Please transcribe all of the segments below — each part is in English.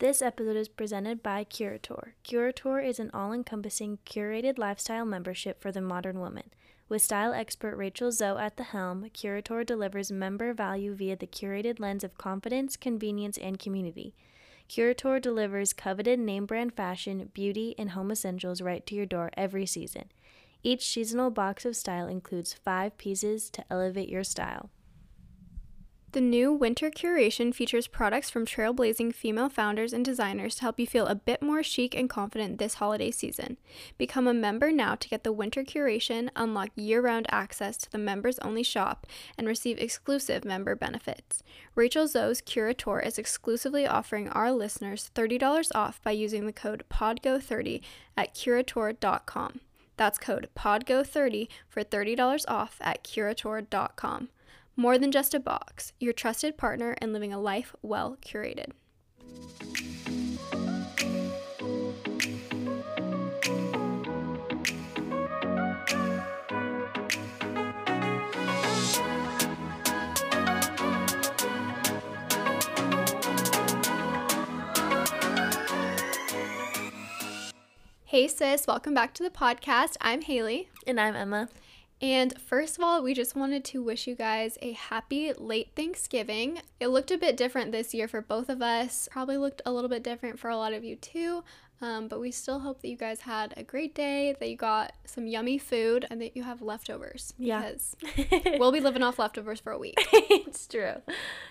This episode is presented by Curator. Curator is an all encompassing, curated lifestyle membership for the modern woman. With style expert Rachel Zoe at the helm, Curator delivers member value via the curated lens of confidence, convenience, and community. Curator delivers coveted name brand fashion, beauty, and home essentials right to your door every season. Each seasonal box of style includes five pieces to elevate your style. The new winter curation features products from trailblazing female founders and designers to help you feel a bit more chic and confident this holiday season. Become a member now to get the winter curation, unlock year round access to the members only shop, and receive exclusive member benefits. Rachel Zoe's Curator is exclusively offering our listeners $30 off by using the code PODGO30 at curator.com. That's code PODGO30 for $30 off at curator.com. More than just a box, your trusted partner in living a life well curated. Hey sis, welcome back to the podcast. I'm Haley. And I'm Emma. And first of all, we just wanted to wish you guys a happy late Thanksgiving. It looked a bit different this year for both of us, probably looked a little bit different for a lot of you too. Um, but we still hope that you guys had a great day, that you got some yummy food, and that you have leftovers. Yeah. Because we'll be living off leftovers for a week. it's true.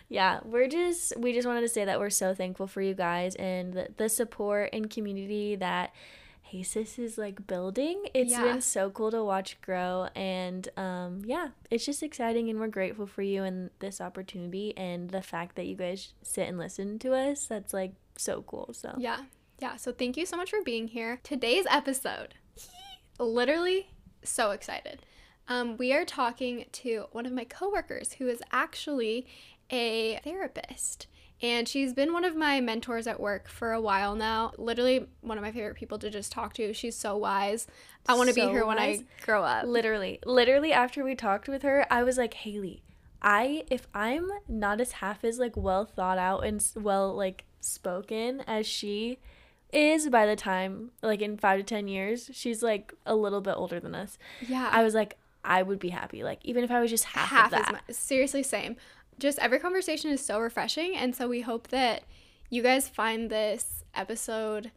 Yeah, we're just we just wanted to say that we're so thankful for you guys and the, the support and community that Hey Sis is like building. It's Yeah. been so cool to watch grow and um yeah, it's just exciting and we're grateful for you and this opportunity and the fact that you guys sit and listen to us. That's like so cool. So Yeah. Yeah. So thank you so much for being here. Today's episode, literally so excited. Um, we are talking to one of my coworkers who is actually a therapist. And she's been one of my mentors at work for a while now. Literally one of my favorite people to just talk to. She's so wise. I want to be So here when wise. I grow up. literally literally after we talked with her, I was like, "Haley, I if I'm not as half as like well thought out and well like spoken as she is by the time like in 5 to 10 years, she's like a little bit older than us. Yeah. I was like I would be happy like even if I was just half, half of that. as much. Seriously, same. Just every conversation is so refreshing, and so we hope that you guys find this episode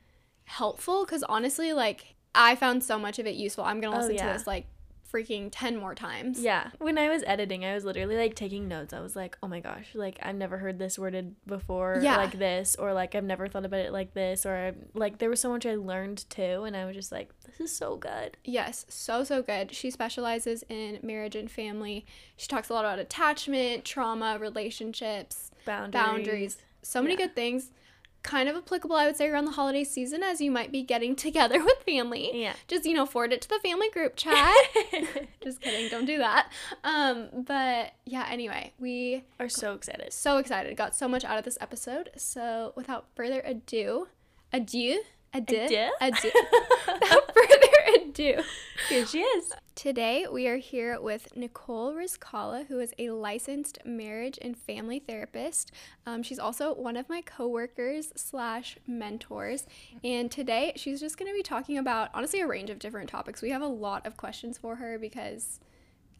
helpful. Because honestly, like I found so much of it useful. I'm gonna Oh, listen yeah. to this like freaking ten more times. Yeah. When I was editing, I was literally like taking notes. I was like, "Oh my gosh, like I've never heard this worded before Yeah. like this or like I've never thought about it like this or like there was so much I learned too and I was just like, this is so good." Yes, so so good. She specializes in marriage and family. She talks a lot about attachment, trauma, relationships, Boundaries. boundaries. So many Yeah. good things. Kind of applicable, I would say, around the holiday season as you might be getting together with family. Yeah. just you know forward it to the family group chat just kidding don't do that um but yeah anyway we Are so excited. so excited got so much out of this episode so without further ado adieu adieu Adieu? adieu without further ado Here she is. Today, we are here with Nicole Rizkala, who is a licensed marriage and family therapist. Um, she's also one of my coworkers slash mentors. And today, she's just going to be talking about, honestly, a range of different topics. We have a lot of questions for her because,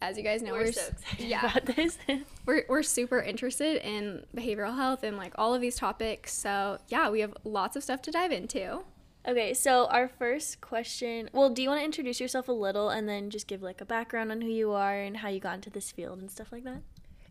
as you guys know, We're s- so excited yeah, about this. we're, we're super interested in behavioral health and like all of these topics. So, yeah, we have lots of stuff to dive into. Okay, so our first question, well, do you want to introduce yourself a little and then just give like a background on who you are and how you got into this field and stuff like that?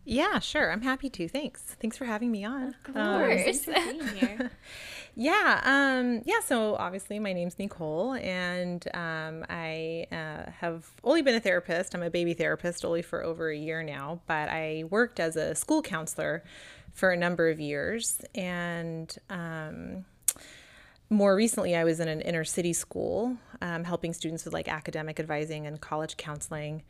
Yeah, sure. I'm happy to. Thanks. Thanks for having me on. Of Um, course. Thanks for being here. yeah. Um, yeah. So obviously, my name's Nicole, and um, I uh, have only been a therapist. I'm a baby therapist only for over a year now, but I worked as a school counselor for a number of years, and um, more recently, I was in an inner city school um, helping students with like academic advising and college counseling.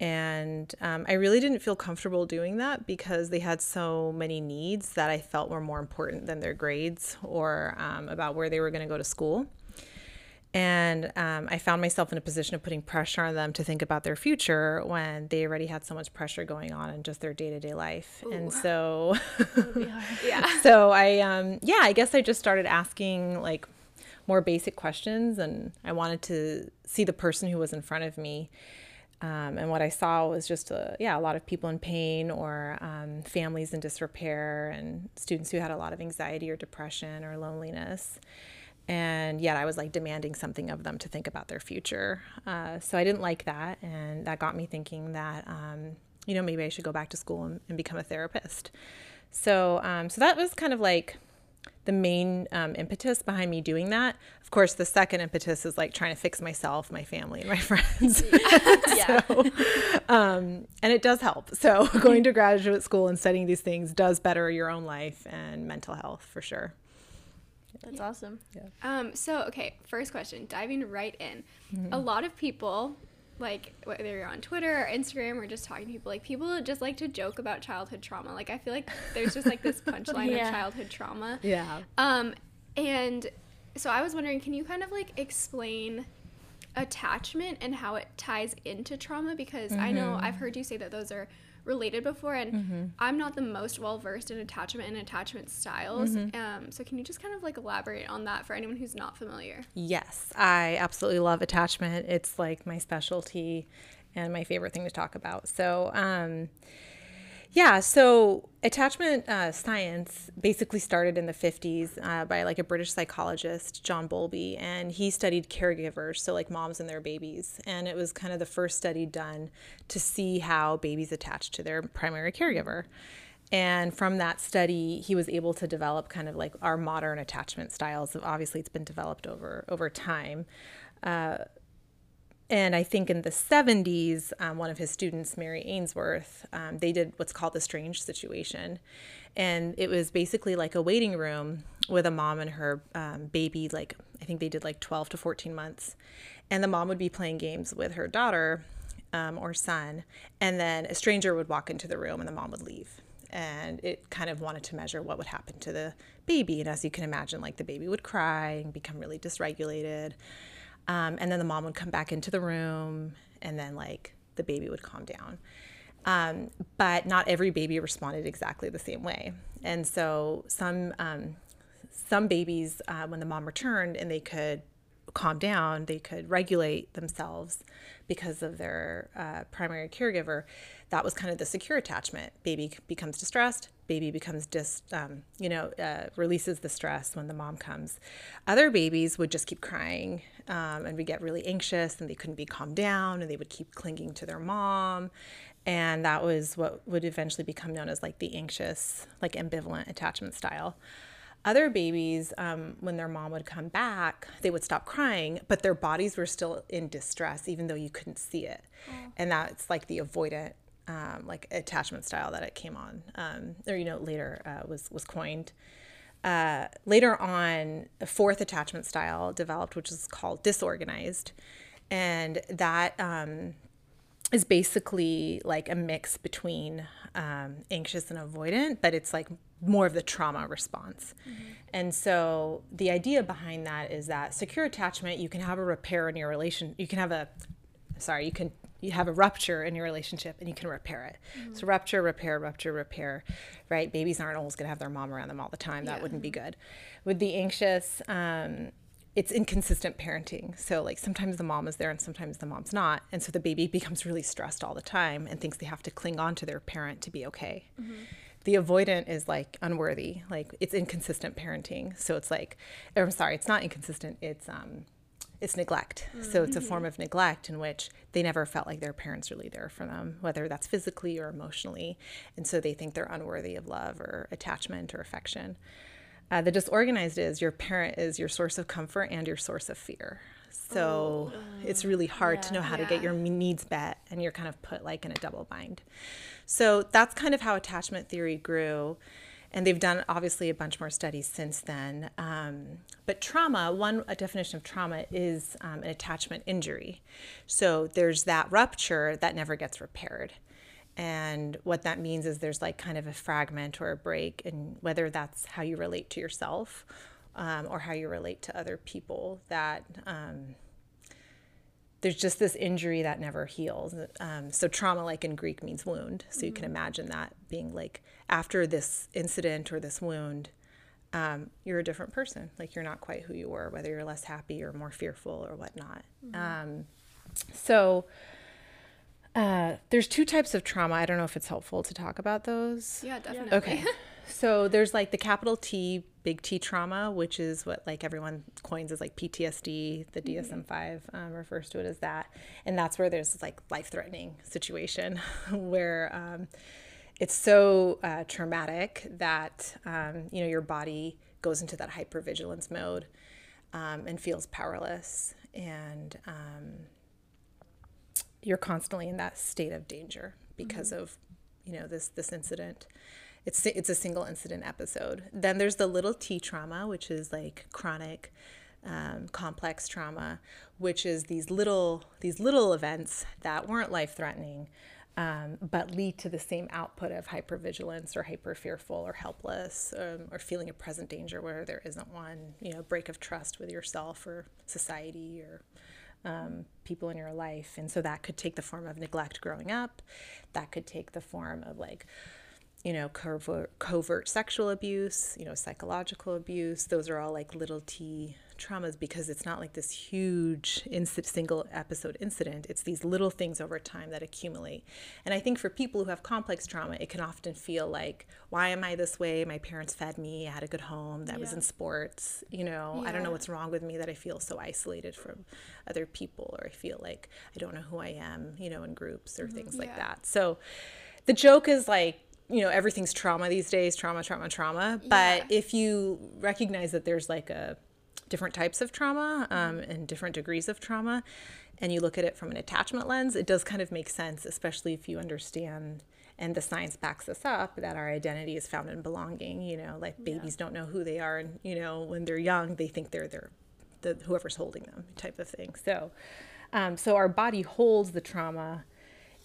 And um, I really didn't feel comfortable doing that because they had so many needs that I felt were more important than their grades or um, about where they were going to go to school. And um, I found myself in a position of putting pressure on them to think about their future when they already had so much pressure going on in just their day to day life. Ooh. And so, yeah. So I, um, yeah, I guess I just started asking like more basic questions, and I wanted to see the person who was in front of me. Um, and what I saw was just a, yeah, a lot of people in pain or um, families in disrepair and students who had a lot of anxiety or depression or loneliness and yet I was like demanding something of them to think about their future. Uh, so I didn't like that, and that got me thinking that um, you know maybe I should go back to school and, and become a therapist. So um, so that was kind of like the main um, impetus behind me doing that. Of course, the second impetus is like trying to fix myself, my family, and my friends. yeah. so, um, and it does help. So going to graduate school and studying these things does better your own life and mental health for sure. That's yeah. awesome. Yeah. Um, so, okay, first question, diving right in. Mm-hmm. A lot of people, like whether you're on Twitter or Instagram or just talking to people, like people just like to joke about childhood trauma. Like I feel like there's just like this punchline yeah. of childhood trauma. Yeah. Um, and so I was wondering, can you kind of like explain attachment and how it ties into trauma? Because mm-hmm. I know mm-hmm. I've heard you say that those are related before and mm-hmm. i'm not the most well versed in attachment and attachment styles mm-hmm. um, so can you just kind of like elaborate on that for anyone who's not familiar yes i absolutely love attachment it's like my specialty and my favorite thing to talk about so um, yeah, so attachment uh, science basically started in the 50s uh, by like a British psychologist, John Bowlby, and he studied caregivers, so like moms and their babies. And it was kind of the first study done to see how babies attach to their primary caregiver. And from that study, he was able to develop kind of like our modern attachment styles. Obviously, it's been developed over over time. Uh, and I think in the 70s, um, one of his students, Mary Ainsworth, um, they did what's called the strange situation. And it was basically like a waiting room with a mom and her um, baby, like I think they did like 12 to 14 months. And the mom would be playing games with her daughter um, or son. And then a stranger would walk into the room and the mom would leave. And it kind of wanted to measure what would happen to the baby. And as you can imagine, like the baby would cry and become really dysregulated um, and then the mom would come back into the room, and then like the baby would calm down. Um, but not every baby responded exactly the same way. And so some um, some babies, uh, when the mom returned and they could calm down, they could regulate themselves because of their uh, primary caregiver. That was kind of the secure attachment. Baby becomes distressed, baby becomes just, um, you know, uh, releases the stress when the mom comes. Other babies would just keep crying um, and we get really anxious and they couldn't be calmed down and they would keep clinging to their mom. And that was what would eventually become known as like the anxious, like ambivalent attachment style. Other babies, um, when their mom would come back, they would stop crying, but their bodies were still in distress, even though you couldn't see it. Oh. And that's like the avoidant, um, like attachment style that it came on, um, or you know, later uh, was was coined. Uh, later on, a fourth attachment style developed, which is called disorganized, and that um, is basically like a mix between um, anxious and avoidant, but it's like more of the trauma response. Mm-hmm. And so the idea behind that is that secure attachment, you can have a repair in your relation, you can have a, sorry, you can you have a rupture in your relationship and you can repair it. Mm-hmm. So rupture, repair, rupture, repair, right? Babies aren't always going to have their mom around them all the time. That yeah. wouldn't be good. With the anxious, um, it's inconsistent parenting. So like sometimes the mom is there and sometimes the mom's not, and so the baby becomes really stressed all the time and thinks they have to cling on to their parent to be okay. Mm-hmm. The avoidant is like unworthy, like it's inconsistent parenting. So it's like, or I'm sorry, it's not inconsistent. It's um, it's neglect. Mm-hmm. So it's a form of neglect in which they never felt like their parents really there for them, whether that's physically or emotionally, and so they think they're unworthy of love or attachment or affection. Uh, the disorganized is your parent is your source of comfort and your source of fear. So oh, it's really hard yeah, to know how yeah. to get your needs met, and you're kind of put like in a double bind. So that's kind of how attachment theory grew. And they've done obviously a bunch more studies since then. Um, but trauma, one definition of trauma is um, an attachment injury. So there's that rupture that never gets repaired. And what that means is there's like kind of a fragment or a break, and whether that's how you relate to yourself um, or how you relate to other people that um, there's just this injury that never heals. Um, so trauma, like in Greek, means wound. So you can imagine that being like after this incident or this wound, um, you're a different person. Like you're not quite who you were, whether you're less happy or more fearful or whatnot. Um, so uh, there's two types of trauma. I don't know if it's helpful to talk about those. Yeah, definitely. Okay. so there's like the capital T, big T trauma, which is what like everyone coins as like PTSD. The DSM 5 um, refers to it as that. And that's where there's like life threatening situation where um, it's so uh, traumatic that, um, you know, your body goes into that hypervigilance mode um, and feels powerless. And, um, you're constantly in that state of danger because mm-hmm. of you know this this incident it's it's a single incident episode then there's the little t trauma which is like chronic um, complex trauma which is these little these little events that weren't life threatening um, but lead to the same output of hypervigilance or hyper fearful or helpless um, or feeling a present danger where there isn't one you know break of trust with yourself or society or um, people in your life. And so that could take the form of neglect growing up. That could take the form of like, you know, covert, covert sexual abuse, you know, psychological abuse. Those are all like little t traumas because it's not like this huge incident, single episode incident. It's these little things over time that accumulate. And I think for people who have complex trauma, it can often feel like, why am I this way? My parents fed me, I had a good home, that yeah. was in sports. You know, yeah. I don't know what's wrong with me that I feel so isolated from other people, or I feel like I don't know who I am, you know, in groups or mm-hmm. things like that. So the joke is like, you know everything's trauma these days trauma trauma trauma but yeah. if you recognize that there's like a different types of trauma um, and different degrees of trauma and you look at it from an attachment lens it does kind of make sense especially if you understand and the science backs this up that our identity is found in belonging you know like babies yeah. don't know who they are and you know when they're young they think they're their the whoever's holding them type of thing so um, so our body holds the trauma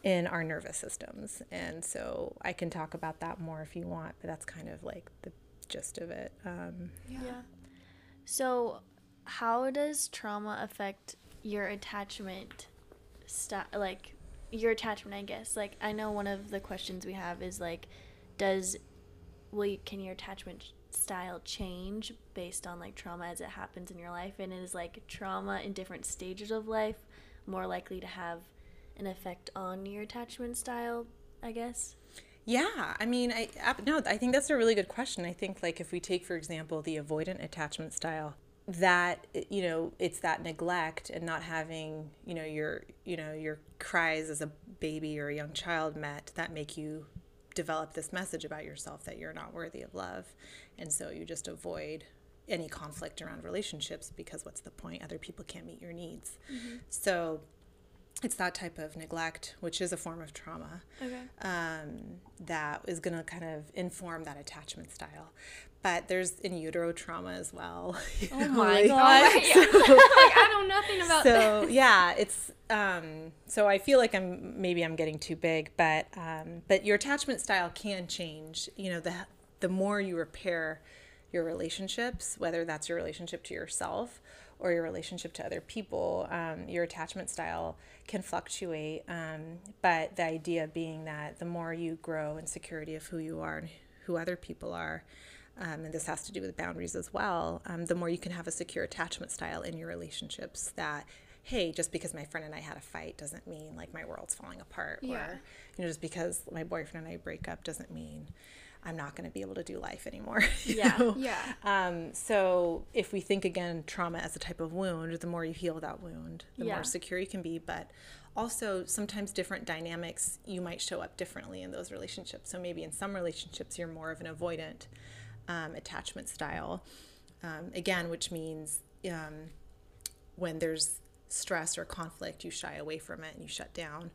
in our nervous systems. And so I can talk about that more if you want, but that's kind of like the gist of it. Um, yeah. yeah. So, how does trauma affect your attachment style? Like, your attachment, I guess. Like, I know one of the questions we have is like, does, will you, can your attachment style change based on like trauma as it happens in your life? And is like trauma in different stages of life more likely to have an effect on your attachment style, I guess? Yeah, I mean, I no, I think that's a really good question. I think like if we take for example the avoidant attachment style, that you know, it's that neglect and not having, you know, your you know, your cries as a baby or a young child met that make you develop this message about yourself that you're not worthy of love. And so you just avoid any conflict around relationships because what's the point? Other people can't meet your needs. Mm-hmm. So it's that type of neglect, which is a form of trauma, okay. um, that is going to kind of inform that attachment style. But there's in utero trauma as well. Oh my like, god! So, like I know nothing about. So yeah, it's um, so I feel like I'm maybe I'm getting too big, but um, but your attachment style can change. You know, the the more you repair your relationships, whether that's your relationship to yourself or your relationship to other people, um, your attachment style can fluctuate. Um, but the idea being that the more you grow in security of who you are and who other people are, um, and this has to do with boundaries as well, um, the more you can have a secure attachment style in your relationships that hey, just because my friend and I had a fight doesn't mean like my world's falling apart. Yeah. Or, you know, just because my boyfriend and I break up doesn't mean I'm not going to be able to do life anymore. yeah. Know? Yeah. Um, so if we think again, trauma as a type of wound, the more you heal that wound, the yeah. more secure you can be. But also sometimes different dynamics, you might show up differently in those relationships. So maybe in some relationships, you're more of an avoidant um, attachment style. Um, again, which means um, when there's stress or conflict, you shy away from it and you shut down.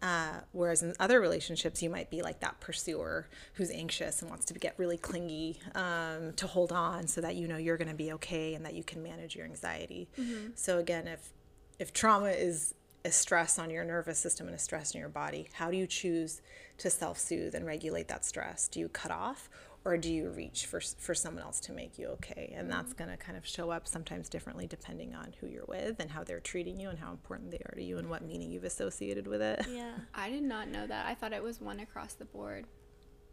Uh, whereas in other relationships, you might be like that pursuer who's anxious and wants to get really clingy um, to hold on so that you know you're going to be okay and that you can manage your anxiety. Mm-hmm. So again, if if trauma is a stress on your nervous system and a stress in your body, how do you choose to self soothe and regulate that stress? Do you cut off or do you reach for for someone else to make you okay and that's going to kind of show up sometimes differently depending on who you're with and how they're treating you and how important they are to you and what meaning you've associated with it Yeah. I did not know that. I thought it was one across the board.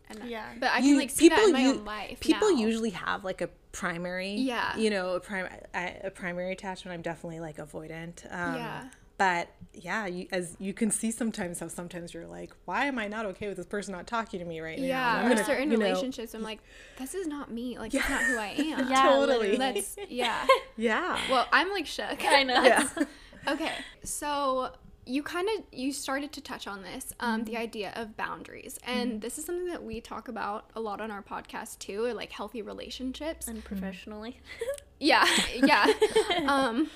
And I- Yeah. but I You- can like see that in my u- own life. people now. usually have like a primary Yeah. you know a, prim- I- a primary attachment i'm definitely like avoidant um, Yeah. But yeah you, as you can see sometimes how sometimes you're like why am i not okay with this person not talking to me right now And Yeah, I'm or gonna, certain you know- relationships. I'm like, this is not me. Like, that's not who I am. Yeah, Totally. literally. That's yeah. yeah Well, I'm like shook. I know. yeah Okay, so you kind of you started to touch on this, um, the idea of boundaries, and this is something that we talk about a lot on our podcast too, like healthy relationships. And professionally. Yeah, yeah. um,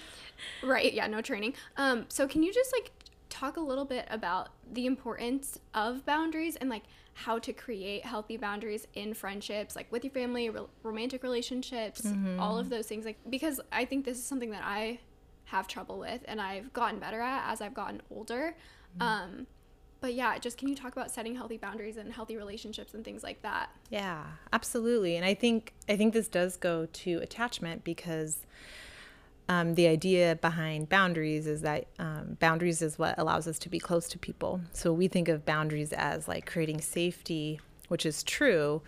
right. Yeah. No training. Um, so can you just like talk a little bit about the importance of boundaries and like how to create healthy boundaries in friendships, like with your family, re- romantic relationships, all of those things. Like because I think this is something that I have trouble with and I've gotten better at as I've gotten older. Um, but yeah, just can you talk about setting healthy boundaries and healthy relationships and things like that? Yeah, absolutely. And I think I think this does go to attachment because um, the idea behind boundaries is that um, boundaries is what allows us to be close to people. So we think of boundaries as like creating safety, which is true,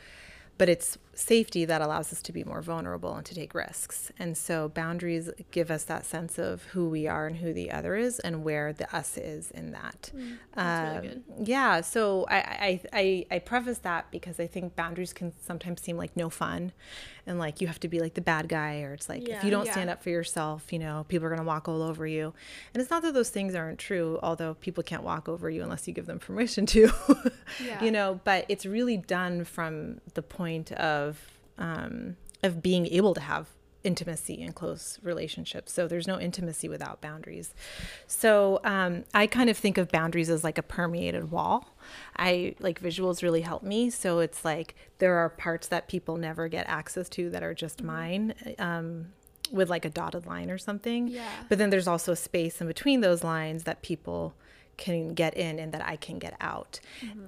but it's safety that allows us to be more vulnerable and to take risks. And so boundaries give us that sense of who we are and who the other is and where the us is in that. that's really Um, Yeah. So I, I, I, I preface that because I think boundaries can sometimes seem like no fun and like you have to be like the bad guy or it's like if you don't Yeah. stand up for yourself, you know, people are going to walk all over you. And it's not that those things aren't true, although people can't walk over you unless you give them permission to, Yeah. you know, but it's really done from the point of, um, of being able to have intimacy and close relationships. So there's no intimacy without boundaries. So um, I kind of think of boundaries as like a permeated wall. I like visuals really help me. So it's like there are parts that people never get access to that are just mine. Um, with like a dotted line or something. Yeah. But then there's also space in between those lines that people can get in and that I can get out.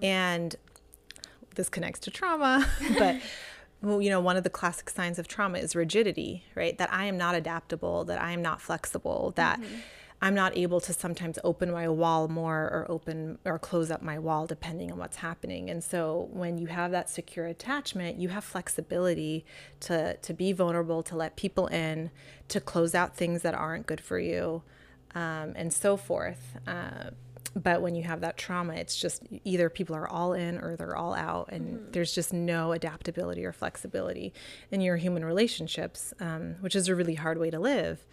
And this connects to trauma, but well, you know, one of the classic signs of trauma is rigidity, right? That I am not adaptable, that I am not flexible, that I'm not able to sometimes open my wall more or open or close up my wall depending on what's happening. And so when you have that secure attachment, you have flexibility to to be vulnerable, to let people in, to close out things that aren't good for you, um, and so forth. Uh, but when you have that trauma, it's just either people are all in or they're all out, and there's just no adaptability or flexibility in your human relationships, um, which is a really hard way to live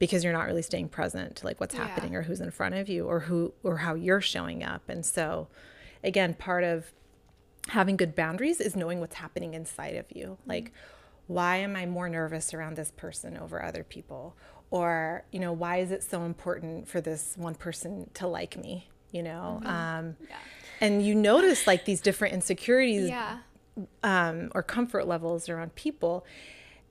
because you're not really staying present to like what's Yeah. happening or who's in front of you or who or how you're showing up. And so, again, part of having good boundaries is knowing what's happening inside of you. Like, why am I more nervous around this person over other people? Or, you know, why is it so important for this one person to like me? You know? Um, Yeah. and you notice like these different insecurities Yeah. um, or comfort levels around people.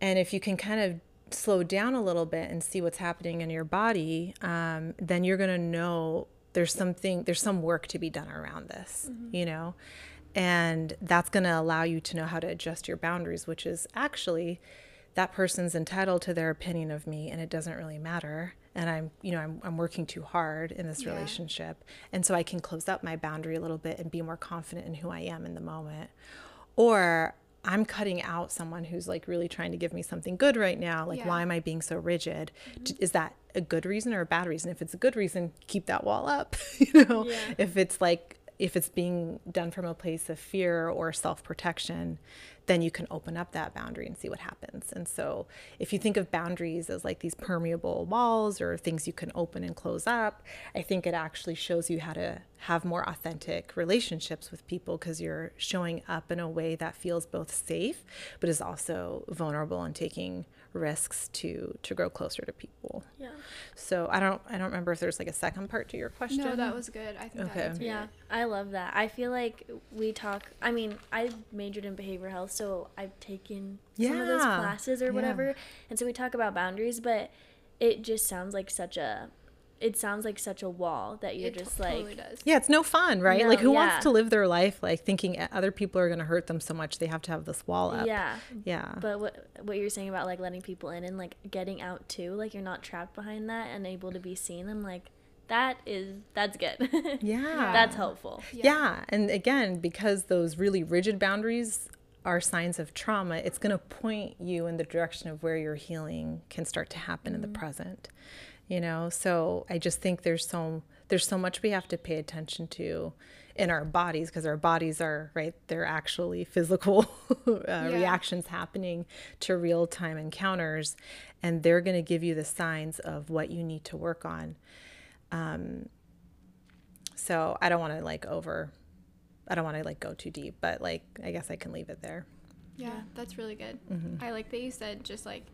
And if you can kind of slow down a little bit and see what's happening in your body, um, then you're going to know there's something, there's some work to be done around this, you know? And that's going to allow you to know how to adjust your boundaries, which is actually that person's entitled to their opinion of me and it doesn't really matter. And I'm, you know, I'm, I'm working too hard in this Yeah. relationship. And so I can close up my boundary a little bit and be more confident in who I am in the moment or I'm cutting out someone who's like really trying to give me something good right now. Like, Yeah. why am I being so rigid? Mm-hmm. D- Is that a good reason or a bad reason? If it's a good reason, keep that wall up. you know, Yeah. if it's like, if it's being done from a place of fear or self protection, then you can open up that boundary and see what happens. And so, if you think of boundaries as like these permeable walls or things you can open and close up, I think it actually shows you how to have more authentic relationships with people because you're showing up in a way that feels both safe but is also vulnerable and taking risks to to grow closer to people. Yeah. So I don't I don't remember if there's like a second part to your question. No, that was good. I think Okay. that answered Yeah, it. I love that. I feel like we talk. I mean, I majored in behavioral health, so I've taken some of those classes or yeah. whatever, and so we talk about boundaries. But it just sounds like such a it sounds like such a wall that you're It to- just like totally does. Yeah, it's no fun, right? No, like, who yeah. wants to live their life like thinking other people are going to hurt them so much they have to have this wall up? yeah. Yeah. But what what you're saying about like letting people in and like getting out too, like you're not trapped behind that and able to be seen. I'm like, that is that's good. yeah. that's helpful. Yeah. And again, because those really rigid boundaries are signs of trauma, it's going to point you in the direction of where your healing can start to happen in the present. You know, so I just think there's so there's so much we have to pay attention to in our bodies because our bodies are right they're actually physical uh, reactions happening to real-time encounters and they're going to give you the signs of what you need to work on. Um, so i don't want to like over i don't want to like go too deep but like i guess i can leave it there Yeah, that's really good. Mm-hmm. I like that you said just like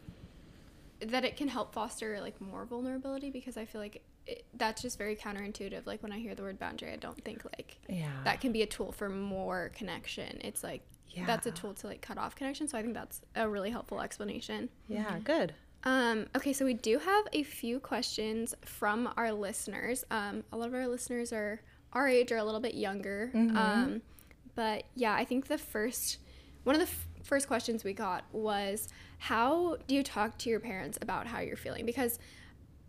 that it can help foster like more vulnerability because I feel like it, that's just very counterintuitive. Like when I hear the word boundary, I don't think like yeah that can be a tool for more connection. It's like that's a tool to like cut off connection. So I think that's a really helpful explanation. yeah good Um, okay, so we do have a few questions from our listeners. Um, a lot of our listeners are our age or a little bit younger. Mm-hmm. Um, but yeah, I think the first one of the f- first questions we got was how do you talk to your parents about how you're feeling? Because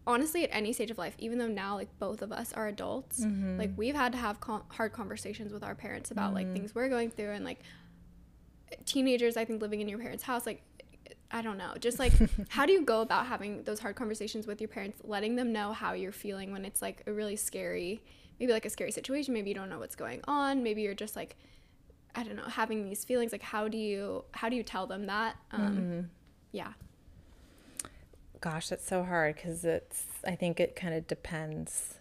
honestly, at any stage of life, even though now like both of us are adults, mm-hmm. like we've had to have con- hard conversations with our parents about like mm. things we're going through and like teenagers. I think living in your parents' house, like I don't know, just like how do you go about having those hard conversations with your parents, letting them know how you're feeling when it's like a really scary, maybe like a scary situation, maybe you don't know what's going on, maybe you're just like I don't know, having these feelings like how do you how do you tell them that? Um yeah. gosh that's so hard because it's i think it kind of depends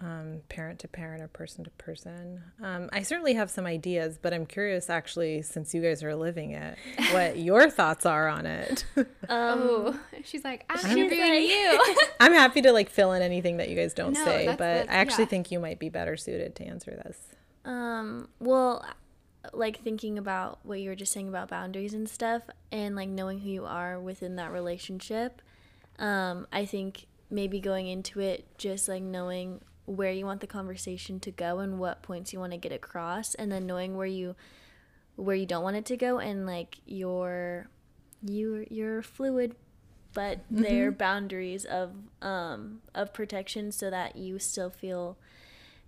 um, parent to parent or person to person um, i certainly have some ideas but i'm curious actually since you guys are living it what your thoughts are on it oh, she's like I'm she's like- you. i'm happy to like fill in anything that you guys don't No, say that's- but that's- i actually yeah. think you might be better suited to answer this Um, well, like thinking about what you were just saying about boundaries and stuff and like knowing who you are within that relationship. Um, I think maybe going into it just like knowing where you want the conversation to go and what points you want to get across and then knowing where you where you don't want it to go and like your you you're fluid but there are boundaries of um of protection so that you still feel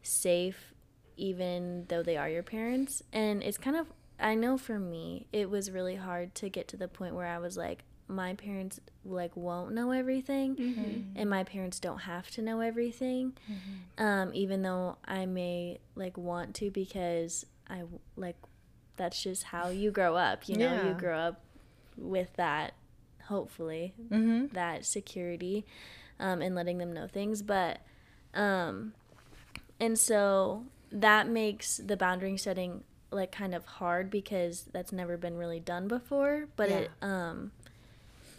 safe even though they are your parents. And it's kind of i know for me it was really hard to get to the point where i was like my parents like won't know everything and my parents don't have to know everything um even though i may like want to because i like that's just how you grow up you know? You grow up with that hopefully mm-hmm. that security um, and letting them know things but um and so that makes the boundary setting like kind of hard because that's never been really done before but it um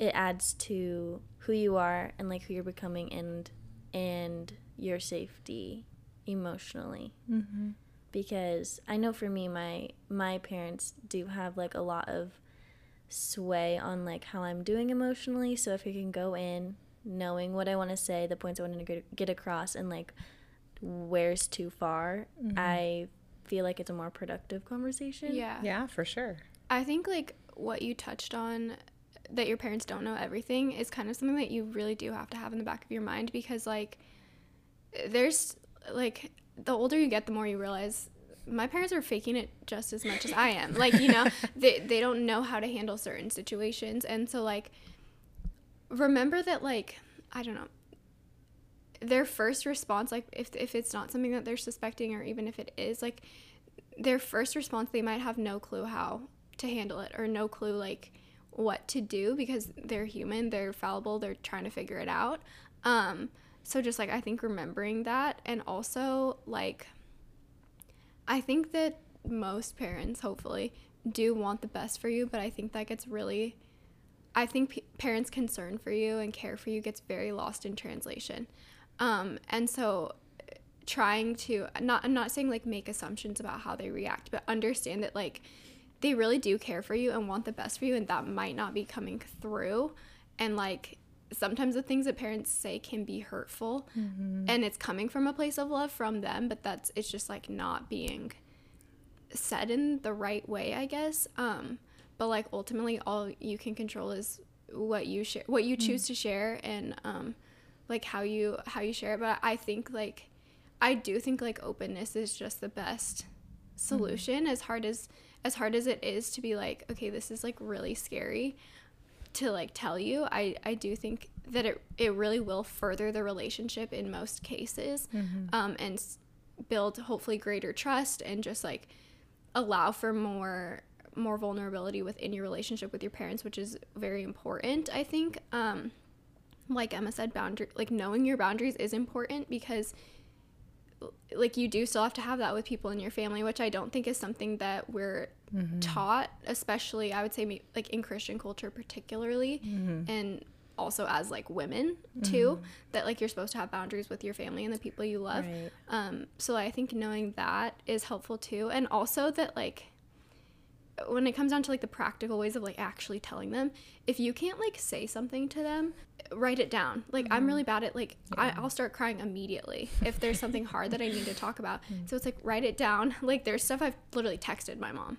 it adds to who you are and like who you're becoming and and your safety emotionally. Mm-hmm. because I know for me my my parents do have like a lot of sway on like how I'm doing emotionally. So if I can go in knowing what I want to say the points I want to get, get across and like where's too far I feel like it's a more productive conversation. Yeah. yeah for sure. I think like what you touched on that your parents don't know everything is kind of something that you really do have to have in the back of your mind because like there's like the older you get the more you realize my parents are faking it just as much as I am. Like, you know, they they don't know how to handle certain situations and so like remember that like I don't know their first response like if if it's not something that they're suspecting or even if it is like their first response they might have no clue how to handle it or no clue like what to do because they're human they're fallible they're trying to figure it out. Um so just like i think remembering that and also like i think that most parents hopefully do want the best for you but i think that gets really i think p- parents concern for you and care for you gets very lost in translation. Um and so trying to not I'm not saying like make assumptions about how they react, but understand that like they really do care for you and want the best for you and that might not be coming through. And like sometimes the things that parents say can be hurtful Mm-hmm. and it's coming from a place of love from them but that's it's just like not being said in the right way i guess. Um but like ultimately all you can control is what you share what you choose to share and um like how you how you share it. But i think like i do think like openness is just the best solution as hard as as hard as it is to be like okay this is like really scary to like tell you i i do think that it it really will further the relationship in most cases um and s- build hopefully greater trust and just like allow for more more vulnerability within your relationship with your parents which is very important i think. Um like emma said boundary like knowing your boundaries is important because like you do still have to have that with people in your family which i don't think is something that we're mm-hmm. taught especially i would say me- like in christian culture particularly mm-hmm. and also as like women mm-hmm. too that like you're supposed to have boundaries with your family and the people you love. Right. um so i think knowing that is helpful too and also that like when it comes down to like the practical ways of like actually telling them if you can't like say something to them write it down. Like i'm mm-hmm. really bad at like I, i'll start crying immediately if there's something hard that i need to talk about. Mm-hmm. So it's like write it down. Like there's stuff i've literally texted my mom.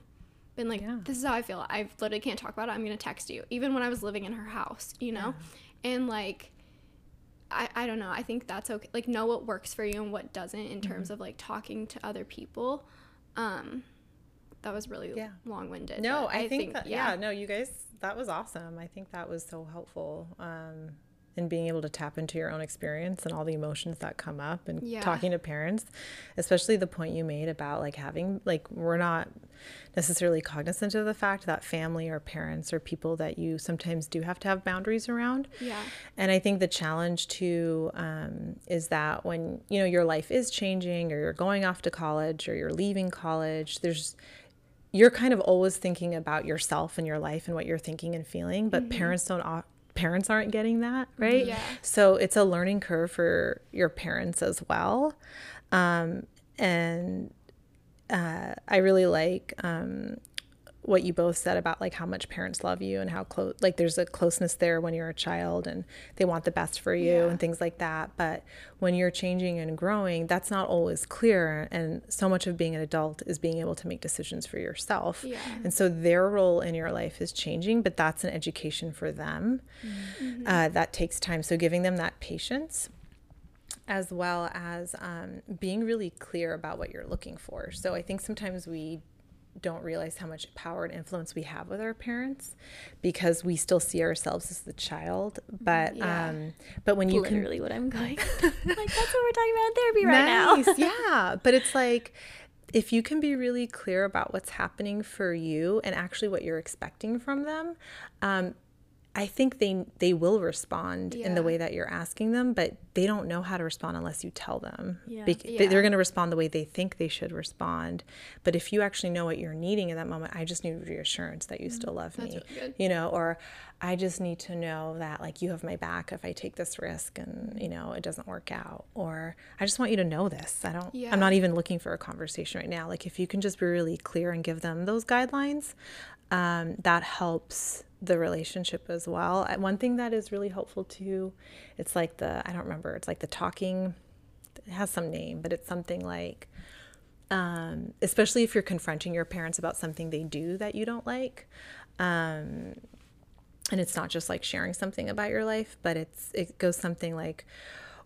Been like Yeah. this is how i feel. I literally can't talk about it. I'm gonna text you. Even when i was living in her house you know? And like I, I don't know. I think that's okay. Like know what works for you and what doesn't in terms mm-hmm. of like talking to other people. Um that was really Yeah. long-winded. No, I, think, that, yeah. no, you guys, that was awesome. I think that was so helpful um, in being able to tap into your own experience and all the emotions that come up and Yeah. talking to parents, especially the point you made about like having, like, we're not necessarily cognizant of the fact that family or parents or people that you sometimes do have to have boundaries around. Yeah. And I think the challenge too um, is that when you know your life is changing, or you're going off to college, or you're leaving college, there's you're kind of always thinking about yourself and your life and what you're thinking and feeling. But parents don't. Parents aren't getting that right. Yeah. So it's a learning curve for your parents as well. Um, and uh, I really like um, what you both said about like how much parents love you and how close like there's a closeness there when you're a child and they want the best for you Yeah. and things like that but when you're changing and growing that's not always clear and so much of being an adult is being able to make decisions for yourself Yeah. and so their role in your life is changing but that's an education for them uh, that takes time so giving them that patience as well as um, being really clear about what you're looking for. So I think sometimes we don't realize how much power and influence we have with our parents because we still see ourselves as the child. But Yeah. um, but when you can Literally what I'm going. like that's what we're talking about in therapy right now. nice, yeah. But it's like if you can be really clear about what's happening for you and actually what you're expecting from them, um, I think they they will respond in the way that you're asking them, but they don't know how to respond unless you tell them. Yeah. Yeah. They're going to respond the way they think they should respond. But if you actually know what you're needing in that moment, I just need reassurance that you mm, still love That's me. really. You know, or I just need to know that like you have my back if I take this risk and you know it doesn't work out. Or I just want you to know this. I don't. Yeah. I'm not even looking for a conversation right now. Like if you can just be really clear and give them those guidelines, um, that helps the relationship as well. Uh, One thing that is really helpful too, it's like the I don't remember. It's like the talking. It has some name, but it's something like, um, especially if you're confronting your parents about something they do that you don't like. Um, and it's not just like sharing something about your life, but it's it goes something like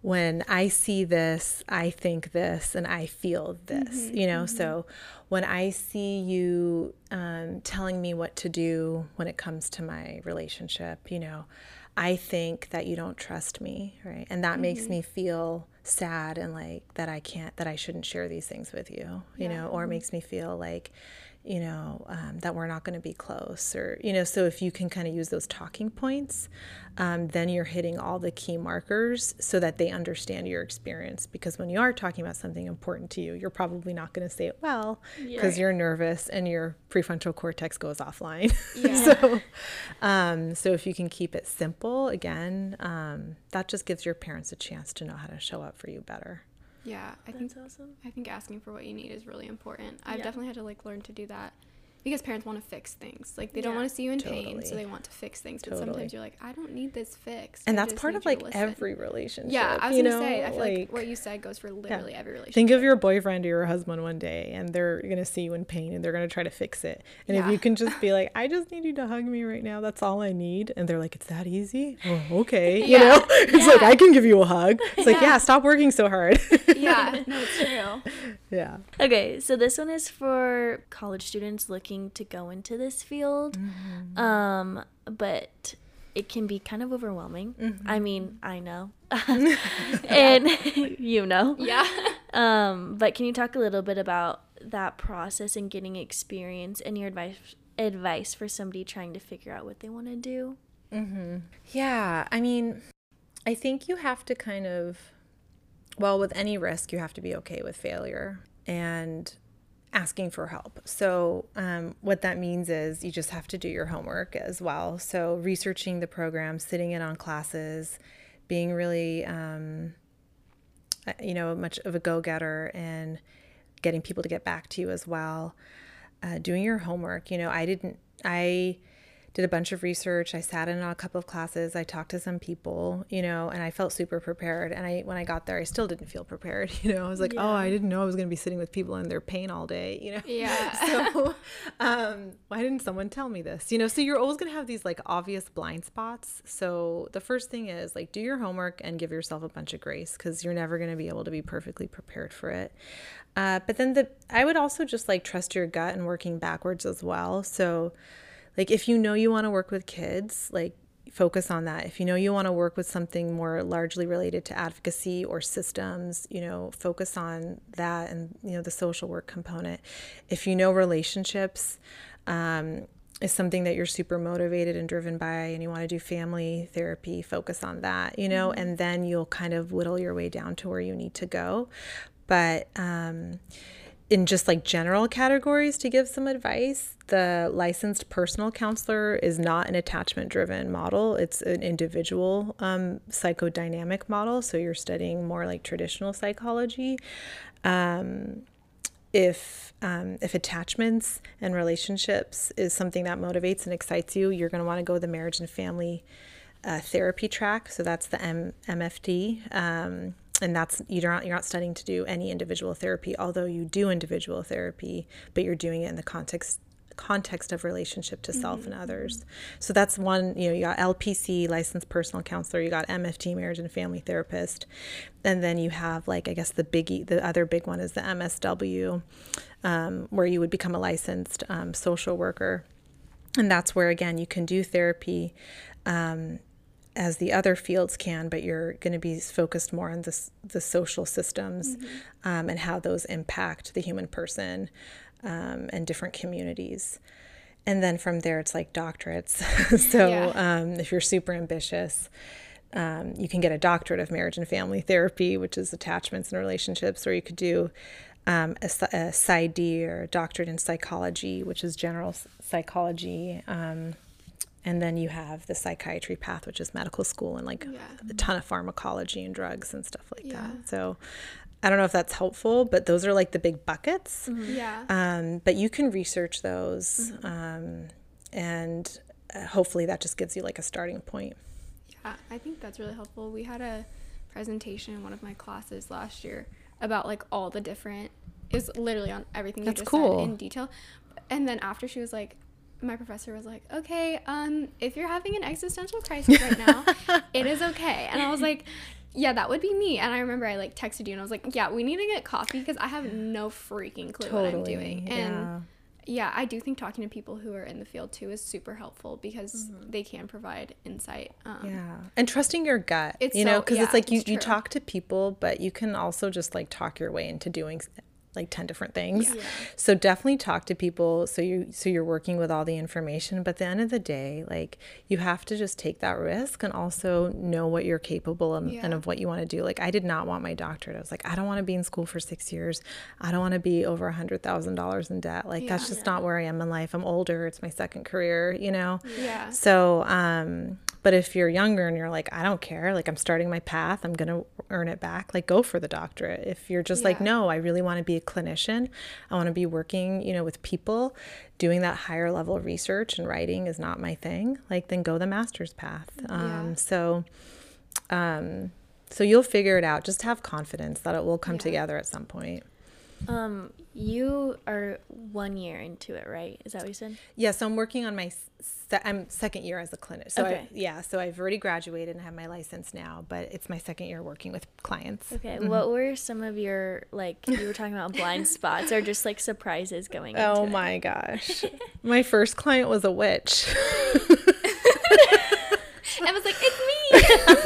when I see this, I think this, and I feel this, mm-hmm, you know. Mm-hmm. So when I see you um, telling me what to do when it comes to my relationship, you know, I think that you don't trust me, right? And that makes mm-hmm. me feel sad and like that I can't, that I shouldn't share these things with you, you know, or it makes me feel like, you know, um, that we're not going to be close or, you know, so if you can kind of use those talking points, um, then you're hitting all the key markers so that they understand your experience. Because when you are talking about something important to you, you're probably not going to say it well because you're nervous and your prefrontal cortex goes offline. Yeah. so, um, so if you can keep it simple, again, um, that just gives your parents a chance to know how to show up for you better. Yeah. I think awesome. I think asking for what you need is really important. I've Yeah. definitely had to like learn to do that because parents want to fix things. Like they don't want to see you in pain, so they want to fix things. But Totally. sometimes you're like, I don't need this fixed. and I that's part of like every relationship. Yeah, I was you gonna know? say. I feel like, what you said goes for literally every relationship. Think of your boyfriend or your husband one day, and they're gonna see you in pain, and they're gonna try to fix it. And if you can just be like, "I just need you to hug me right now. That's all I need," and they're like, "It's that easy? Oh, okay." You know, it's like I can give you a hug. It's like, Yeah. yeah, stop working so hard. yeah, no, it's true. yeah. Okay, so this one is for college students looking to go into this field. Um, but it can be kind of overwhelming. I mean, I know. and you know. Yeah. Um, but can you talk a little bit about that process and getting experience and your advice advice for somebody trying to figure out what they want to do? Yeah, I mean, I think you have to kind of, well, with any risk, you have to be okay with failure and asking for help. So, um, what that means is you just have to do your homework as well. So, researching the program, sitting in on classes, being really, um, uh, you know, much of a go getter and getting people to get back to you as well. Uh, doing your homework. You know, I didn't, I did a bunch of research. I sat in on a couple of classes. I talked to some people, you know, and I felt super prepared. And I, when I got there, I still didn't feel prepared. You know, I was like, oh, I didn't know I was going to be sitting with people in their pain all day, you know? Yeah. so um, why didn't someone tell me this you know so you're always going to have these like obvious blind spots so the first thing is like do your homework and give yourself a bunch of grace because you're never going to be able to be perfectly prepared for it uh, but then the i would also just like trust your gut and working backwards as well so like if you know you want to work with kids like focus on that. If you know you want to work with something more largely related to advocacy or systems you know focus on that and you know the social work component. If you know relationships um, is something that you're super motivated and driven by and you want to do family therapy focus on that you know and then you'll kind of whittle your way down to where you need to go. But um, in just like general categories to give some advice, the licensed personal counselor is not an attachment driven model. It's an individual um, psychodynamic model. So you're studying more like traditional psychology. Um, if um, if attachments and relationships is something that motivates and excites you, you're going to want to go the marriage and family uh, therapy track. So that's the M- MFT. And that's you're not you're not studying to do any individual therapy, although you do individual therapy, but you're doing it in the context context of relationship to self and others. So that's one, you know, you got LPC, licensed personal counselor, you got MFT, marriage and family therapist. And then you have like I guess the biggie the other big one is the MSW, um, where you would become a licensed um, social worker. And that's where again you can do therapy um, as the other fields can, but you're going to be focused more on the, the social systems um, and how those impact the human person um, and different communities. And then from there, it's like doctorates. so Yeah. um, if you're super ambitious, um, you can get a doctorate of marriage and family therapy, which is attachments and relationships, or you could do um, a, a PsyD or a doctorate in psychology, which is general psychology. Um, and then you have the psychiatry path, which is medical school and like Yeah. a ton of pharmacology and drugs and stuff like Yeah. that. So I don't know if that's helpful, but those are like the big buckets. Yeah. Um, but you can research those, um, and uh, hopefully that just gives you like a starting point. Yeah, I think that's really helpful. We had a presentation in one of my classes last year about like all the different. It was literally on everything you just cool. said in detail. And then after she was like, my professor was like, "Okay, um, if you're having an existential crisis right now, it is okay." And I was like, "Yeah, that would be me." And I remember I like texted you and I was like, "Yeah, we need to get coffee because I have no freaking clue what I'm doing." And yeah. yeah, I do think talking to people who are in the field too is super helpful because they can provide insight. Um, Yeah. And trusting your gut, It's you know, because yeah, it's like you, it's you talk to people, but you can also just like talk your way into doing like 10 different things. Yeah. So definitely talk to people so you so you're working with all the information, but at the end of the day, like you have to just take that risk and also know what you're capable and, and of what you want to do. Like I did not want my doctorate. I was like, I don't want to be in school for 6 years. I don't want to be over a $100,000 in debt. Like that's Yeah. just not where I am in life. I'm older. It's my second career, you know. Yeah. So, um, but if you're younger and you're like, I don't care, like I'm starting my path, I'm gonna earn it back, like go for the doctorate. If you're just like, no, I really want to be a clinician, I want to be working, you know, with people, doing that higher level research and writing is not my thing, like then go the master's path. Um, Yeah. So, um, so you'll figure it out. Just have confidence that it will come Yeah. together at some point. Um, you are one year into it, right? Is that what you said? Yeah, so I'm working on my se- I'm second year as a clinic. So I, Okay. yeah, so I've already graduated and have my license now, but it's my second year working with clients. Okay. Mm-hmm. What were some of your like you were talking about blind spots or just like surprises going into Oh it? my gosh. my first client was a witch. I was like, it's me.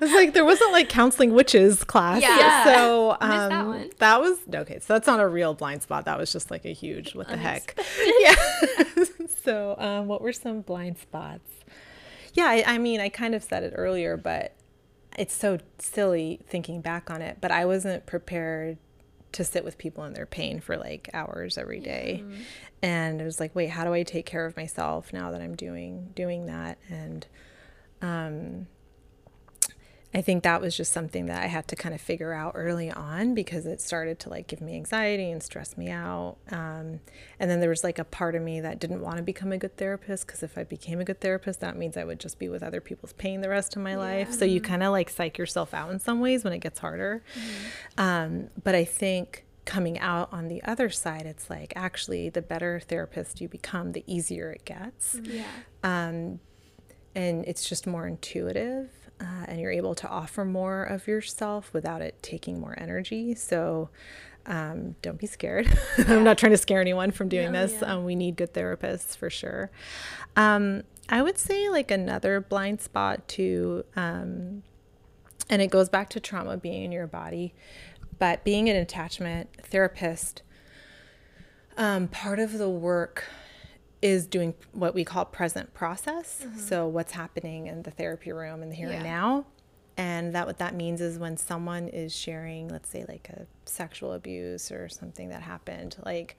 I was like, there wasn't like counseling witches class. Yeah. So that um, one. that was okay. So that's not a real blind spot. That was just like a huge what the heck. yeah. so um, what were some blind spots? Yeah, I, I mean, I kind of said it earlier, but it's so silly thinking back on it. But I wasn't prepared to sit with people in their pain for like hours every day. And it was like, wait, how do I take care of myself now that I'm doing doing that? And um, I think that was just something that I had to kind of figure out early on because it started to like give me anxiety and stress me out. Um, and then there was like a part of me that didn't want to become a good therapist because if I became a good therapist, that means I would just be with other people's pain the rest of my life. So you kind of like psych yourself out in some ways when it gets harder. Um, but I think coming out on the other side, it's like actually the better therapist you become, the easier it gets yeah. um, and it's just more intuitive uh, and you're able to offer more of yourself without it taking more energy. So um, don't be scared. I'm not trying to scare anyone from doing No, this. yeah. um, we need good therapists for sure. Um, i would say like another blind spot to, um, and it goes back to trauma being in your body but being an attachment therapist um, part of the work is doing what we call present process. Mm-hmm. So what's happening in the therapy room in the here and now. And that what that means is when someone is sharing, let's say like a sexual abuse or something that happened, like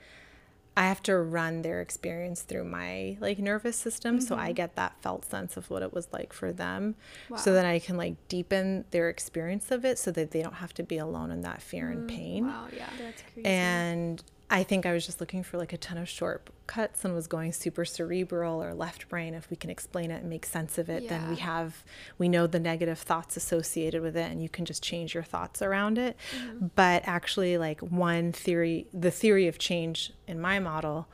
I have to run their experience through my like nervous system so I mm-hmm. get that felt sense of what it was like for them so Wow. that I can like deepen their experience of it so that they don't have to be alone in that fear and mm, pain. Wow. Yeah. That's crazy. And I think I was just looking for like a ton of shortcuts and was going super cerebral or left brain. If we can explain it and make sense of it, then we have, we know the negative thoughts associated with it and you can just change your thoughts around it. But actually, like one theory, the theory of change in my model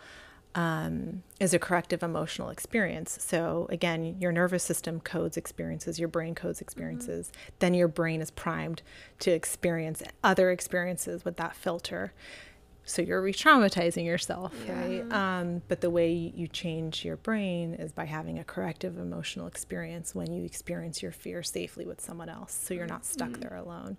um, is a corrective emotional experience. So again, your nervous system codes experiences, your brain codes experiences. Then your brain is primed to experience other experiences with that filter. So you're re-traumatizing yourself, right? Um, but the way you change your brain is by having a corrective emotional experience when you experience your fear safely with someone else, so you're not stuck there alone.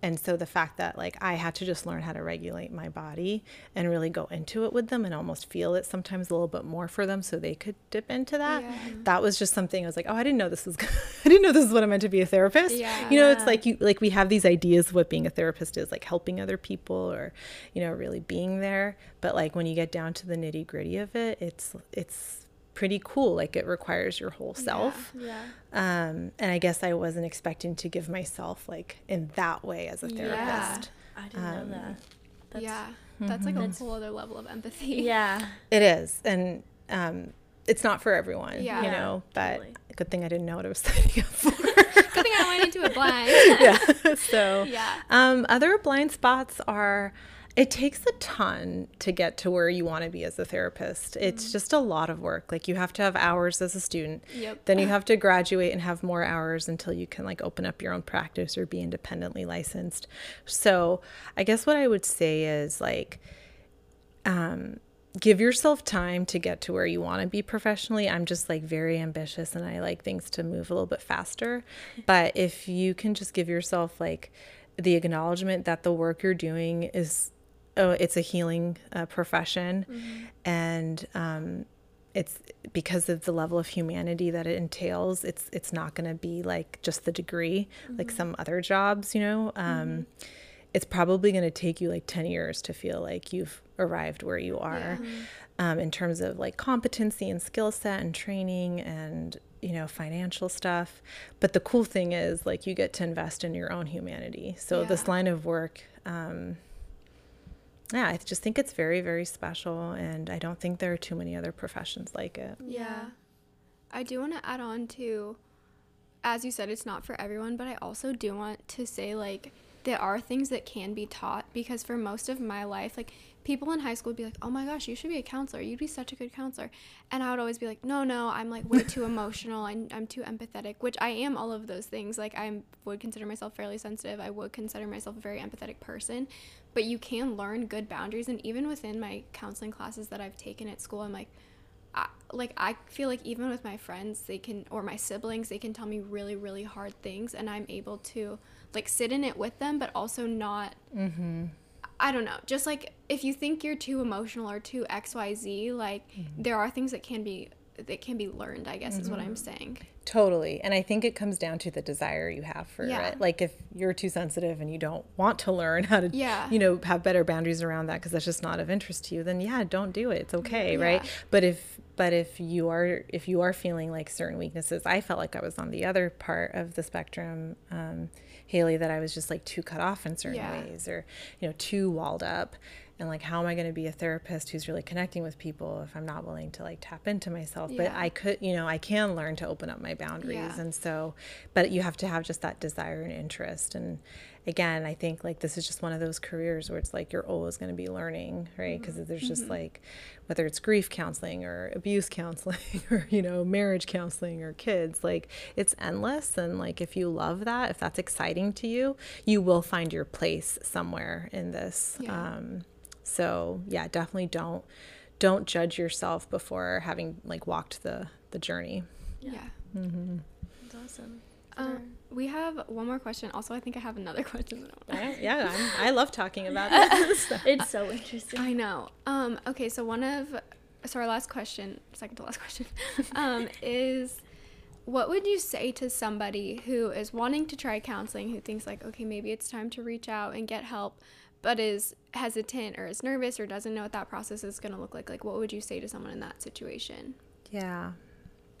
And so the fact that like I had to just learn how to regulate my body and really go into it with them and almost feel it sometimes a little bit more for them so they could dip into that. Yeah. That was just something I was like, oh, I didn't know this was I didn't know this is what I meant to be a therapist. Yeah. You know, it's like you like we have these ideas of what being a therapist is, like helping other people or, you know, really being there. But like when you get down to the nitty gritty of it, it's it's pretty cool. Like it requires your whole self. yeah. Um, and I guess I wasn't expecting to give myself like in that way as a therapist. Yeah. therapist. I didn't Um, know that. That's, yeah. That's like a That's- whole other level of empathy. Yeah. It is. And um, it's not for everyone, Yeah. you know, but totally. good thing I didn't know what I was signing up for. Good thing I went into it blind. yeah. So, Yeah. um, other blind spots are it takes a ton to get to where you want to be as a therapist. It's just a lot of work. Like you have to have hours as a student. Yep. Then you have to graduate and have more hours until you can like open up your own practice or be independently licensed. So, I guess what I would say is like um, give yourself time to get to where you want to be professionally. I'm just like very ambitious and I like things to move a little bit faster. But if you can just give yourself like the acknowledgement that the work you're doing is, oh, it's a healing uh, profession. And, um, it's because of the level of humanity that it entails it's it's not going to be like just the degree like some other jobs you know? Um it's probably going to take you like 10 years to feel like you've arrived where you are. Um, in terms of like competency and skill set and training and you know, financial stuff. But the cool thing is, like, you get to invest in your own humanity. So, Yeah. this line of work, um, yeah, I just think it's very, very special. And I don't think there are too many other professions like it. Yeah. I do want to add on to, as you said, it's not for everyone, but I also do want to say, like, there are things that can be taught because for most of my life, like, people in high school would be like, oh my gosh, you should be a counselor. You'd be such a good counselor. And I would always be like, no, no, I'm like way too emotional. I'm, I'm too empathetic, which I am all of those things. Like, I would consider myself fairly sensitive. I would consider myself a very empathetic person. But you can learn good boundaries. And even within my counseling classes that I've taken at school, I'm like, I, like I feel like even with my friends, they can or my siblings, they can tell me really really hard things, and I'm able to like sit in it with them, but also not. Mm-hmm. I don't know. Just like if you think you're too emotional or too X Y Z, like mm-hmm. there are things that can be that can be learned. I guess is what I'm mm-hmm. saying. Totally. And I think it comes down to the desire you have for Yeah. it. Like if you're too sensitive and you don't want to learn how to, Yeah. you know, have better boundaries around that because that's just not of interest to you, then yeah, don't do it. It's okay, right? But if but if you are if you are feeling like certain weaknesses, I felt like I was on the other part of the spectrum, um, Haley, that I was just like too cut off in certain Yeah. ways or, you know, too walled up. And like, how am I going to be a therapist who's really connecting with people if I'm not willing to like tap into myself? But I could, you know, I can learn to open up my boundaries. Yeah. And so, but you have to have just that desire and interest. And again, I think like this is just one of those careers where it's like you're always going to be learning, right? Because there's just like, whether it's grief counseling or abuse counseling or, you know, marriage counseling or kids, like it's endless. And like, if you love that, if that's exciting to you, you will find your place somewhere in this. Yeah. Um, so yeah, definitely don't don't judge yourself before having like walked the the journey. Yeah. mm-hmm. That's awesome. Um, we have one more question. Also, I think I have another question. That I wanna- I, yeah, I'm, I love talking about this. It's so interesting. I know. Um, okay, so one of so our last question, second to last question, um, is what would you say to somebody who is wanting to try counseling, who thinks like, okay, maybe it's time to reach out and get help, but is hesitant or is nervous or doesn't know what that process is going to look like? Like, what would you say to someone in that situation? Yeah.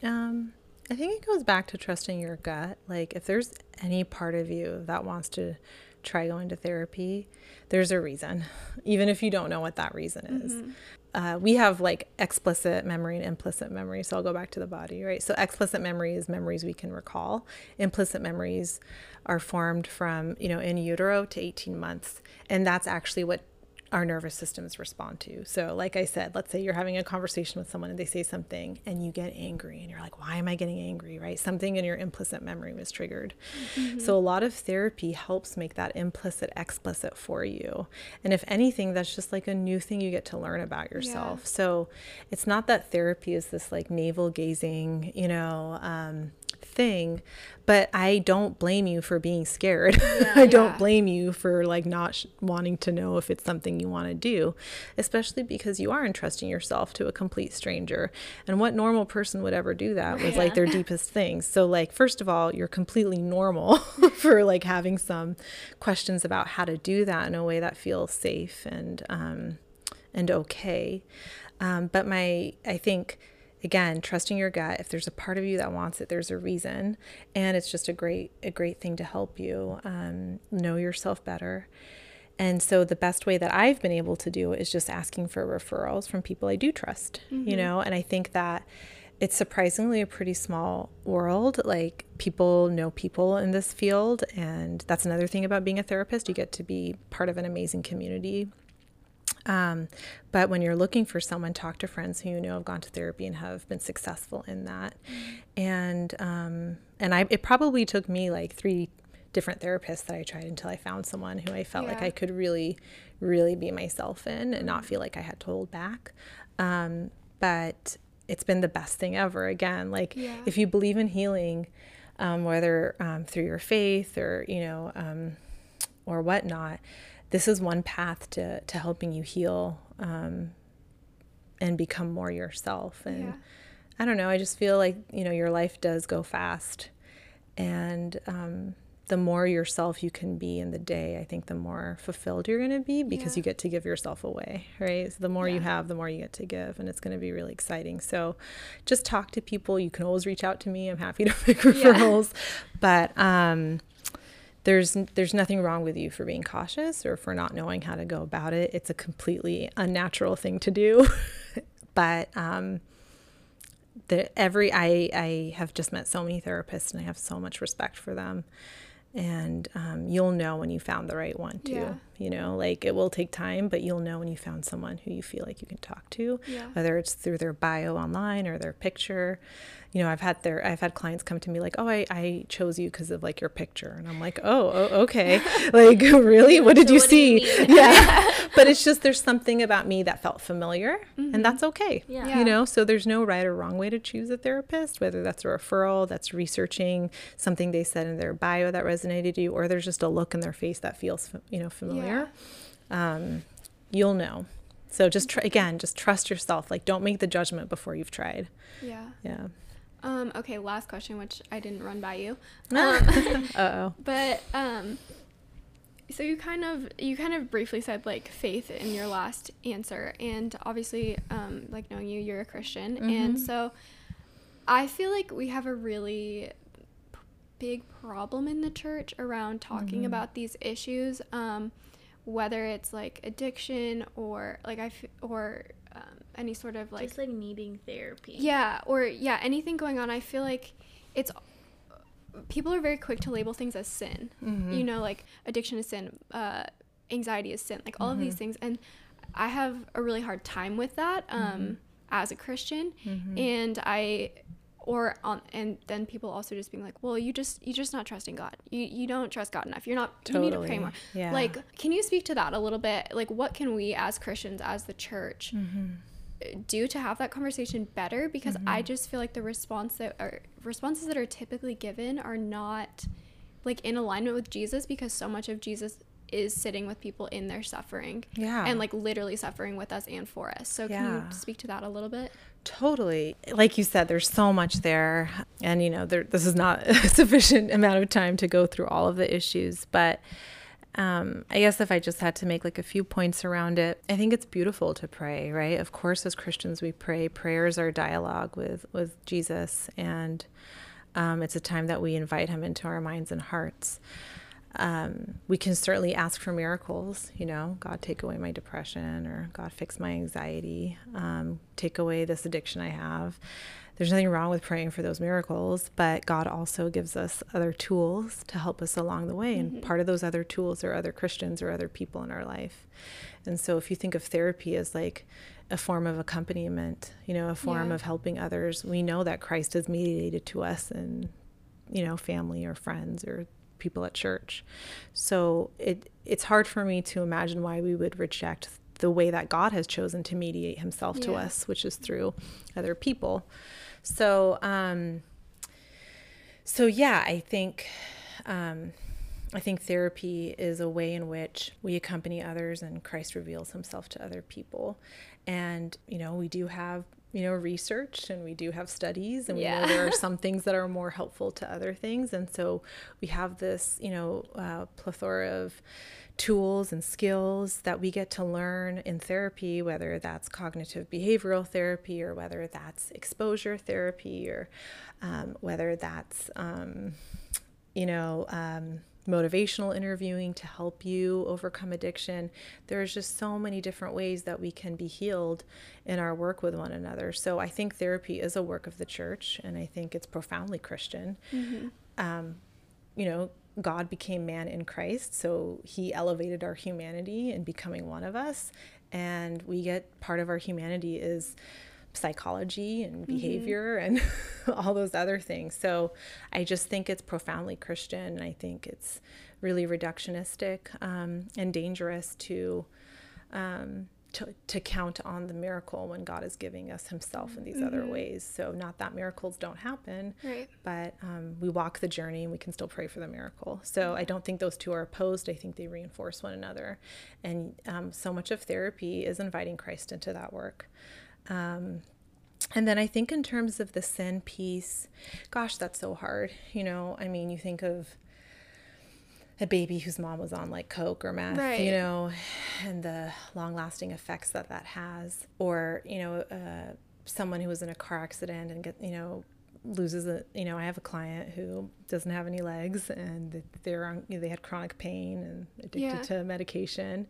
Um, I think it goes back to trusting your gut. Like, if there's any part of you that wants to try going to therapy, there's a reason, even if you don't know what that reason is. Uh, we have like explicit memory and implicit memory. So I'll go back to the body, right? So explicit memory is memories we can recall. Implicit memories are formed from, you know, in utero to 18 months. And that's actually what our nervous systems respond to. So, like I said, let's say you're having a conversation with someone and they say something and you get angry and you're like, why am I getting angry? Right? Something in your implicit memory was triggered. So, a lot of therapy helps make that implicit explicit for you. And if anything, that's just like a new thing you get to learn about yourself. So, it's not that therapy is this like navel gazing, you know, um, thing, but I don't blame you for being scared. I don't blame you for like not sh- wanting to know if it's something you want to do, especially because you are entrusting yourself to a complete stranger. And what normal person would ever do that with like their deepest things? So like first of all, you're completely normal for like having some questions about how to do that in a way that feels safe and um and okay. Um, but my I think again trusting your gut. If there's a part of you that wants it there's a reason. And it's just a great a great thing to help you um, know yourself better. And so the best way that i've been able to do is just asking for referrals from people i do trust you know? And i think that it's surprisingly a pretty small world. Like people know people in this field. And that's another thing about being a therapist. You get to be part of an amazing community um, but when you're looking for someone, talk to friends who you know have gone to therapy and have been successful in that. And um, and I it probably took me like three different therapists that I tried until I found someone who I felt like I could really, really be myself in and not feel like I had to hold back. Um, but it's been the best thing ever. Again, like Yeah. if you believe in healing, um, whether um, through your faith or you know um, or whatnot, this is one path to to helping you heal um, and become more yourself. And Yeah. I don't know, I just feel like you know your life does go fast, and um, the more yourself you can be in the day, I think the more fulfilled you're going to be because Yeah. you get to give yourself away, right? So the more you have, the more you get to give, and it's going to be really exciting. So just talk to people. You can always reach out to me. I'm happy to make referrals. But um, there's there's nothing wrong with you for being cautious or for not knowing how to go about it. It's a completely unnatural thing to do. but um, the every I I have just met so many therapists and I have so much respect for them. And um, you'll know when you found the right one too. Yeah. You know, like it will take time, but you'll know when you found someone who you feel like you can talk to, Yeah. whether it's through their bio online or their picture. You know, I've had their I've had clients come to me like, "Oh, I, I chose you because of like your picture," and I'm like, "Oh, oh okay, like really? What did So you what do you see?" yeah, but it's just there's something about me that felt familiar, and that's mm-hmm. okay. Yeah. You know, so there's no right or wrong way to choose a therapist, whether that's a referral, that's researching something they said in their bio that resonated to you, or there's just a look in their face that feels, you know, familiar. Um, you'll know. So just try, again, just trust yourself. Like, don't make the judgment before you've tried. Yeah. Yeah. Um, okay, last question, which I didn't run by you. Um, Uh oh. but um, so you kind of you kind of briefly said like faith in your last answer, and obviously, um, like knowing you, you're a Christian, and so I feel like we have a really p- big problem in the church around talking about these issues. Um, whether it's like addiction or like I f- or um, any sort of like Just like needing therapy. yeah, or yeah, anything going on. I feel like it's people are very quick to label things as sin. You know, like addiction is sin, uh, anxiety is sin, like all of these things. And I have a really hard time with that um, as a Christian, and I or on and then people also just being like well you just you're just not trusting god you you don't trust god enough you're not you need to pray more Yeah. like can you speak to that a little bit like what can we as christians as the church mm-hmm. do to have that conversation better because I mm-hmm. just feel like the response that are responses that are typically given are not like in alignment with Jesus because so much of Jesus is sitting with people in their suffering. Yeah. And like literally suffering with us and for us. So can Yeah. you speak to that a little bit? Totally. Like you said, there's so much there. And, you know, there, this is not a sufficient amount of time to go through all of the issues. But um, I guess if I just had to make like a few points around it, I think it's beautiful to pray, right? Of course, as Christians, we pray. Prayers are dialogue with, with Jesus. And um, it's a time that we invite him into our minds and hearts. Um, we can certainly ask for miracles, you know, God take away my depression or God fix my anxiety, um, take away this addiction I have. There's nothing wrong with praying for those miracles, but God also gives us other tools to help us along the way. And part of those other tools are other Christians or other people in our life. And so if you think of therapy as like a form of accompaniment, you know, a form Yeah. of helping others, we know that Christ is mediated to us and you know, family or friends or people at church. So it it's hard for me to imagine why we would reject the way that God has chosen to mediate himself to us, which is through other people. So um so yeah, I think um I think therapy is a way in which we accompany others and Christ reveals himself to other people. And, you know, we do have, you know, research and we do have studies and we Yeah. know there are some things that are more helpful to other things. And so we have this, you know, uh, plethora of tools and skills that we get to learn in therapy, whether that's cognitive behavioral therapy or whether that's exposure therapy or um, whether that's, um, you know, um, motivational interviewing to help you overcome addiction. There's just so many different ways that we can be healed in our work with one another. So I think therapy is a work of the church, and I think it's profoundly Christian. Um, you know, God became man in Christ, so he elevated our humanity in becoming one of us. And we get part of our humanity is psychology and behavior and all those other things. So I just think it's profoundly Christian. And I think it's really reductionistic um, and dangerous to, um, to to count on the miracle when God is giving us Himself in these other ways. So not that miracles don't happen, Right. but um, we walk the journey and we can still pray for the miracle. So I don't think those two are opposed. I think they reinforce one another. And um, so much of therapy is inviting Christ into that work. Um, and then I think in terms of the sin piece, gosh, that's so hard. You know, I mean, you think of a baby whose mom was on like coke or meth Right. you know and the long lasting effects that that has or you know uh, someone who was in a car accident and get you know loses a you know i have a client who doesn't have any legs and they're on you know, they had chronic pain and addicted Yeah. to medication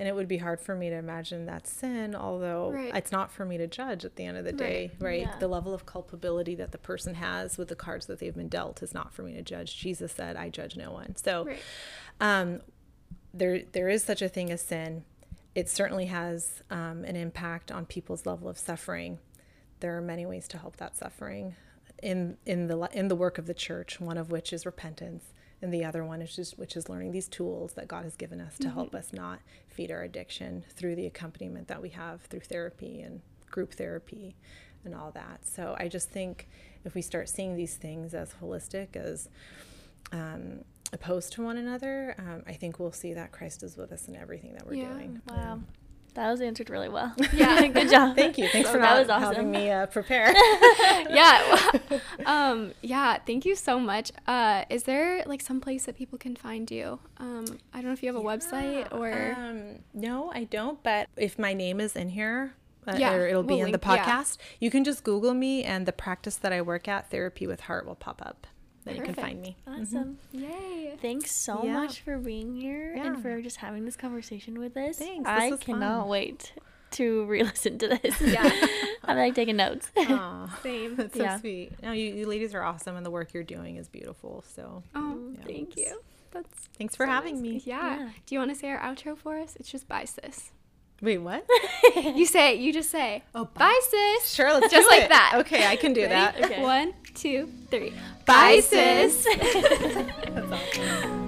and it would be hard for me to imagine that sin although Right. it's not for me to judge at the end of the day right, Yeah. the level of culpability that the person has with the cards that they've been dealt is not for me to judge jesus said i judge no one so Right. um, there there is such a thing as sin. It certainly has um, an impact on people's level of suffering. There are many ways to help that suffering in in the in the work of the church. One of which is repentance, and the other one is just which is learning these tools that God has given us to help us not feed our addiction through the accompaniment that we have through therapy and group therapy and all that. So I just think if we start seeing these things as holistic as um, opposed to one another, um, I think we'll see that Christ is with us in everything that we're Yeah. doing. Wow. That was answered really well. Yeah. Good job. Thank you. Thanks for That was awesome. having me uh, prepare. yeah. um, yeah. Thank you so much. Uh, is there like some place that people can find you? Um, I don't know if you have a website or. um, no, I don't. But if my name is in here, uh, Yeah, or it'll be we'll in the link- yeah. podcast, you can just Google me, and the practice that I work at, Therapy with Heart, will pop up. Then you can find me. Mm-hmm. Awesome. Yay. Thanks so Yeah. much for being here and for just having this conversation with us. Thanks, I cannot fun. wait to re-listen to this. Yeah. I'm like taking notes. Aw, Same. that's so Yeah. sweet. No, you, you ladies are awesome, and the work you're doing is beautiful. So Oh, Yeah. thank you. That's thanks for so having nice. me. Yeah. Yeah. Do you want to say our outro for us? It's just bye, sis. Wait, what? You say, you just say, Oh, bye, sis. Sure, let's Just like it. that. Okay, I can do Ready? that. Okay. One, two, three. Bye, sis.